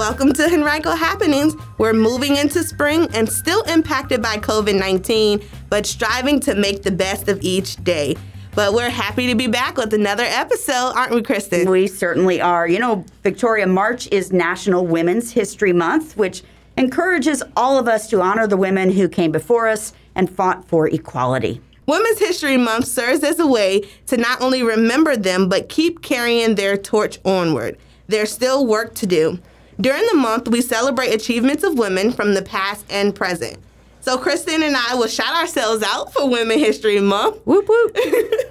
Welcome to Henrico Happenings. We're moving into spring and still impacted by COVID 19, but striving to make the best of each day. But we're happy to be back with another episode, aren't we, Kristen? We certainly are. You know, Victoria, March is National Women's History Month, which encourages all of us to honor the women who came before us and fought for equality. Women's History Month serves as a way to not only remember them, but keep carrying their torch onward. There's still work to do. During the month, we celebrate achievements of women from the past and present. So, Kristen and I will shout ourselves out for Women History Month. Whoop whoop.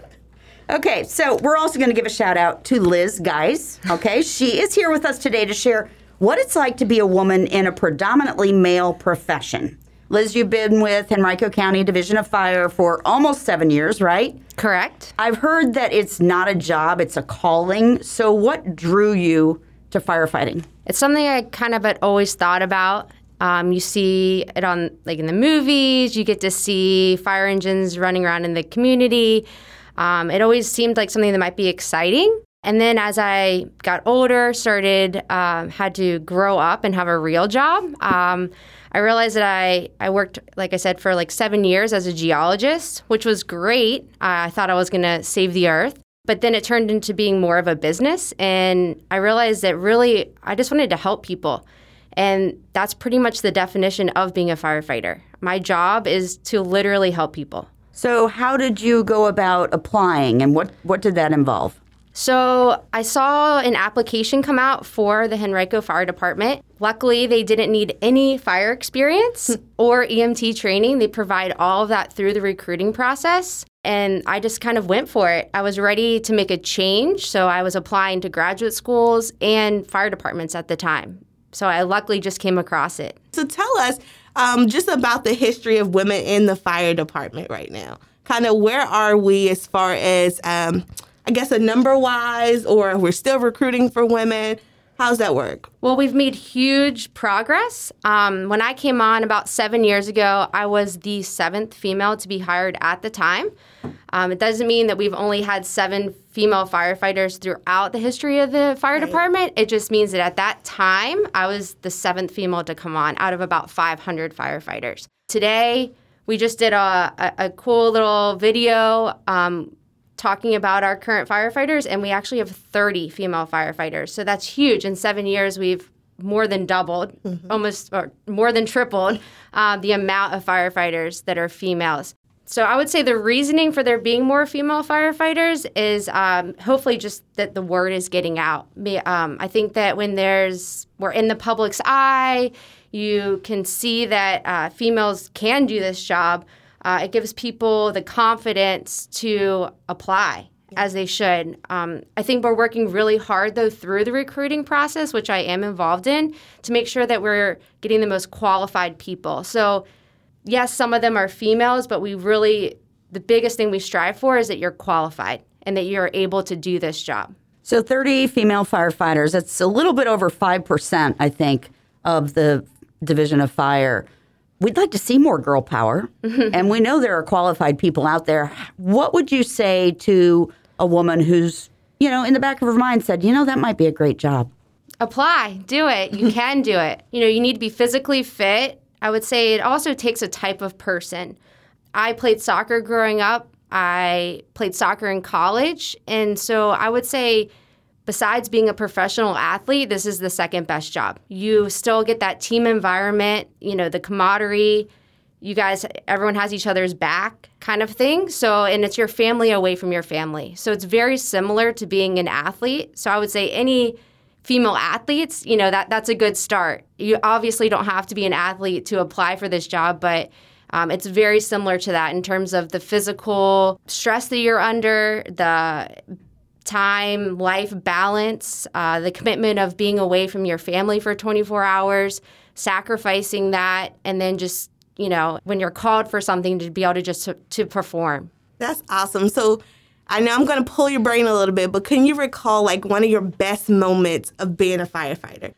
okay, so we're also going to give a shout out to Liz Geis. Okay, she is here with us today to share what it's like to be a woman in a predominantly male profession. Liz, you've been with Henrico County Division of Fire for almost seven years, right? Correct. I've heard that it's not a job, it's a calling. So, what drew you to firefighting? It's something I kind of had always thought about. Um, you see it on like in the movies. You get to see fire engines running around in the community. Um, it always seemed like something that might be exciting. And then as I got older, started um, had to grow up and have a real job. Um, I realized that I I worked like I said for like seven years as a geologist, which was great. I thought I was going to save the earth. But then it turned into being more of a business. And I realized that really, I just wanted to help people. And that's pretty much the definition of being a firefighter. My job is to literally help people. So, how did you go about applying and what, what did that involve? So, I saw an application come out for the Henrico Fire Department. Luckily, they didn't need any fire experience hmm. or EMT training. They provide all of that through the recruiting process. And I just kind of went for it. I was ready to make a change. So, I was applying to graduate schools and fire departments at the time. So, I luckily just came across it. So, tell us um, just about the history of women in the fire department right now. Kind of where are we as far as, um, I guess, a number wise, or we're still recruiting for women? How's that work? Well, we've made huge progress. Um, when I came on about seven years ago, I was the seventh female to be hired at the time. Um, it doesn't mean that we've only had seven female firefighters throughout the history of the fire right. department. It just means that at that time, I was the seventh female to come on out of about 500 firefighters. Today, we just did a, a, a cool little video um, talking about our current firefighters, and we actually have 30 female firefighters. So that's huge. In seven years, we've more than doubled, mm-hmm. almost or more than tripled uh, the amount of firefighters that are females. So I would say the reasoning for there being more female firefighters is um, hopefully just that the word is getting out. Um, I think that when there's we're in the public's eye, you can see that uh, females can do this job. Uh, it gives people the confidence to apply as they should. Um, I think we're working really hard, though, through the recruiting process, which I am involved in, to make sure that we're getting the most qualified people. So, yes, some of them are females, but we really, the biggest thing we strive for is that you're qualified and that you're able to do this job. So, 30 female firefighters, that's a little bit over 5%, I think, of the Division of Fire we'd like to see more girl power. Mm-hmm. And we know there are qualified people out there. What would you say to a woman who's, you know, in the back of her mind said, you know, that might be a great job? Apply, do it. You can do it. You know, you need to be physically fit. I would say it also takes a type of person. I played soccer growing up. I played soccer in college. And so I would say besides being a professional athlete, this is the second best job. You still get that team environment, you know, the camaraderie. You guys, everyone has each other's back kind of thing. So, and it's your family away from your family. So, it's very similar to being an athlete. So, I would say any female athletes, you know, that that's a good start. You obviously don't have to be an athlete to apply for this job, but um, it's very similar to that in terms of the physical stress that you're under, the time, life balance, uh, the commitment of being away from your family for 24 hours, sacrificing that, and then just, you know, when you're called for something to be able to just to, to perform. That's awesome. So I know I'm going to pull your brain a little bit, but can you recall like one of your best moments of being a firefighter?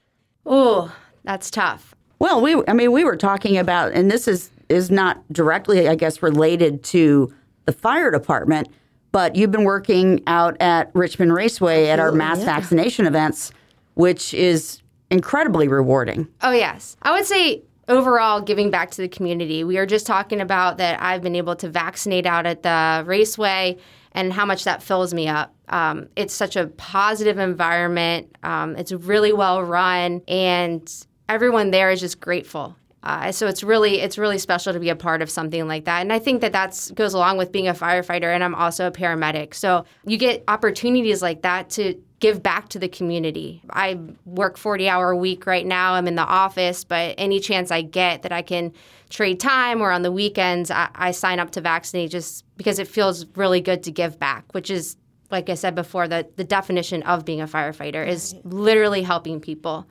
Oh, that's tough. Well, we I mean we were talking about and this is is not directly I guess related to the fire department, but you've been working out at Richmond Raceway at our mass yeah. vaccination events, which is incredibly rewarding. Oh, yes. I would say overall giving back to the community. We are just talking about that I've been able to vaccinate out at the raceway and how much that fills me up. Um, it's such a positive environment. Um, it's really well run, and everyone there is just grateful. Uh, so it's really it's really special to be a part of something like that, and I think that that goes along with being a firefighter, and I'm also a paramedic. So you get opportunities like that to give back to the community. I work 40 hour a week right now. I'm in the office, but any chance I get that I can trade time or on the weekends, I, I sign up to vaccinate just because it feels really good to give back, which is like I said before, the, the definition of being a firefighter is literally helping people.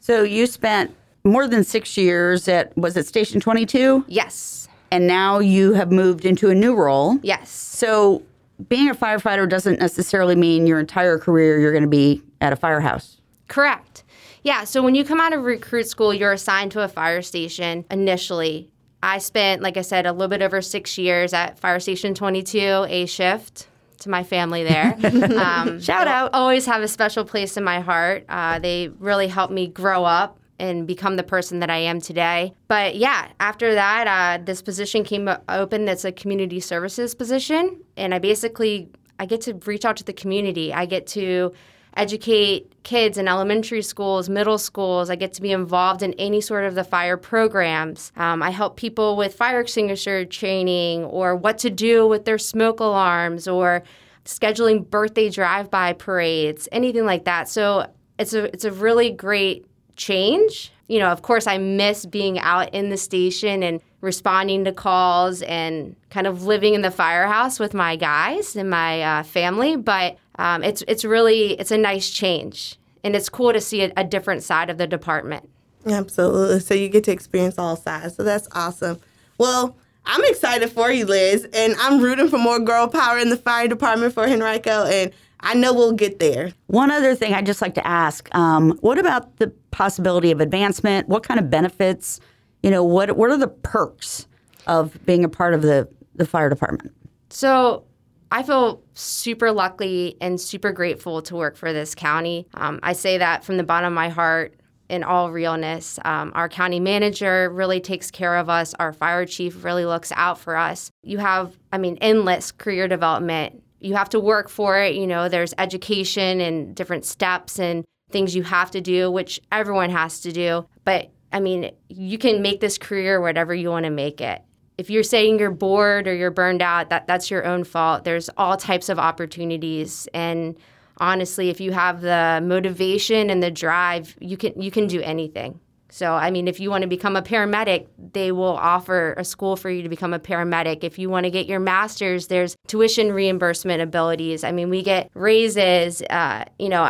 So you spent more than six years at, was it Station 22? Yes. And now you have moved into a new role. Yes. So being a firefighter doesn't necessarily mean your entire career you're going to be at a firehouse. Correct. Yeah. So when you come out of recruit school, you're assigned to a fire station initially. I spent, like I said, a little bit over six years at Fire Station 22, A shift to my family there. Um, Shout out. Always have a special place in my heart. Uh, they really helped me grow up and become the person that I am today. But yeah, after that, uh, this position came open. That's a community services position, and I basically I get to reach out to the community. I get to educate kids in elementary schools, middle schools. I get to be involved in any sort of the fire programs. Um, I help people with fire extinguisher training or what to do with their smoke alarms or scheduling birthday drive-by parades, anything like that. So it's a it's a really great change. You know, of course, I miss being out in the station and responding to calls and kind of living in the firehouse with my guys and my uh, family. But um, it's it's really it's a nice change, and it's cool to see a, a different side of the department. Absolutely. So you get to experience all sides. So that's awesome. Well. I'm excited for you, Liz, and I'm rooting for more girl power in the fire department for Henrico, and I know we'll get there. One other thing I'd just like to ask: um, What about the possibility of advancement? What kind of benefits? You know, what what are the perks of being a part of the the fire department? So I feel super lucky and super grateful to work for this county. Um, I say that from the bottom of my heart in all realness. Um, our county manager really takes care of us. Our fire chief really looks out for us. You have, I mean, endless career development. You have to work for it. You know, there's education and different steps and things you have to do, which everyone has to do. But I mean, you can make this career whatever you want to make it if you're saying you're bored or you're burned out, that that's your own fault. There's all types of opportunities and honestly, if you have the motivation and the drive, you can you can do anything. So, I mean, if you want to become a paramedic, they will offer a school for you to become a paramedic. If you want to get your master's, there's tuition reimbursement abilities. I mean, we get raises. Uh, you know,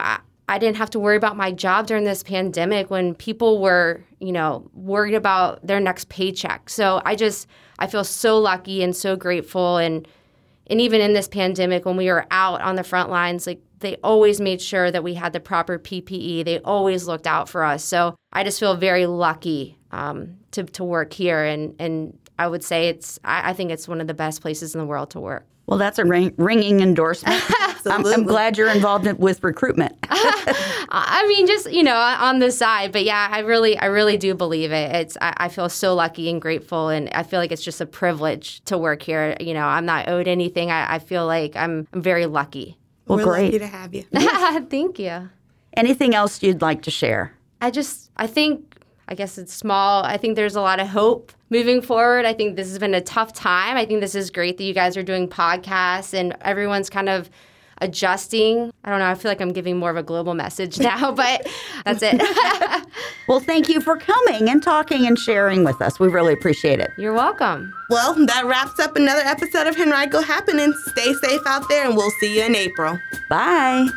I didn't have to worry about my job during this pandemic when people were, you know, worried about their next paycheck. So I just, I feel so lucky and so grateful. And, and even in this pandemic, when we were out on the front lines, like they always made sure that we had the proper PPE. They always looked out for us. So I just feel very lucky um, to, to work here. And, and I would say it's, I, I think it's one of the best places in the world to work. Well, that's a ring, ringing endorsement. I'm, I'm, glad you're involved in, with recruitment. I mean, just you know, on the side, but yeah, I really, I really do believe it. It's, I, I, feel so lucky and grateful, and I feel like it's just a privilege to work here. You know, I'm not owed anything. I, I feel like I'm, I'm very lucky. Well, We're great. lucky to have you. Thank you. Anything else you'd like to share? I just, I think I guess it's small. I think there's a lot of hope moving forward. I think this has been a tough time. I think this is great that you guys are doing podcasts and everyone's kind of adjusting. I don't know. I feel like I'm giving more of a global message now, but that's it. well, thank you for coming and talking and sharing with us. We really appreciate it. You're welcome. Well, that wraps up another episode of Henrico Happening. Stay safe out there, and we'll see you in April. Bye.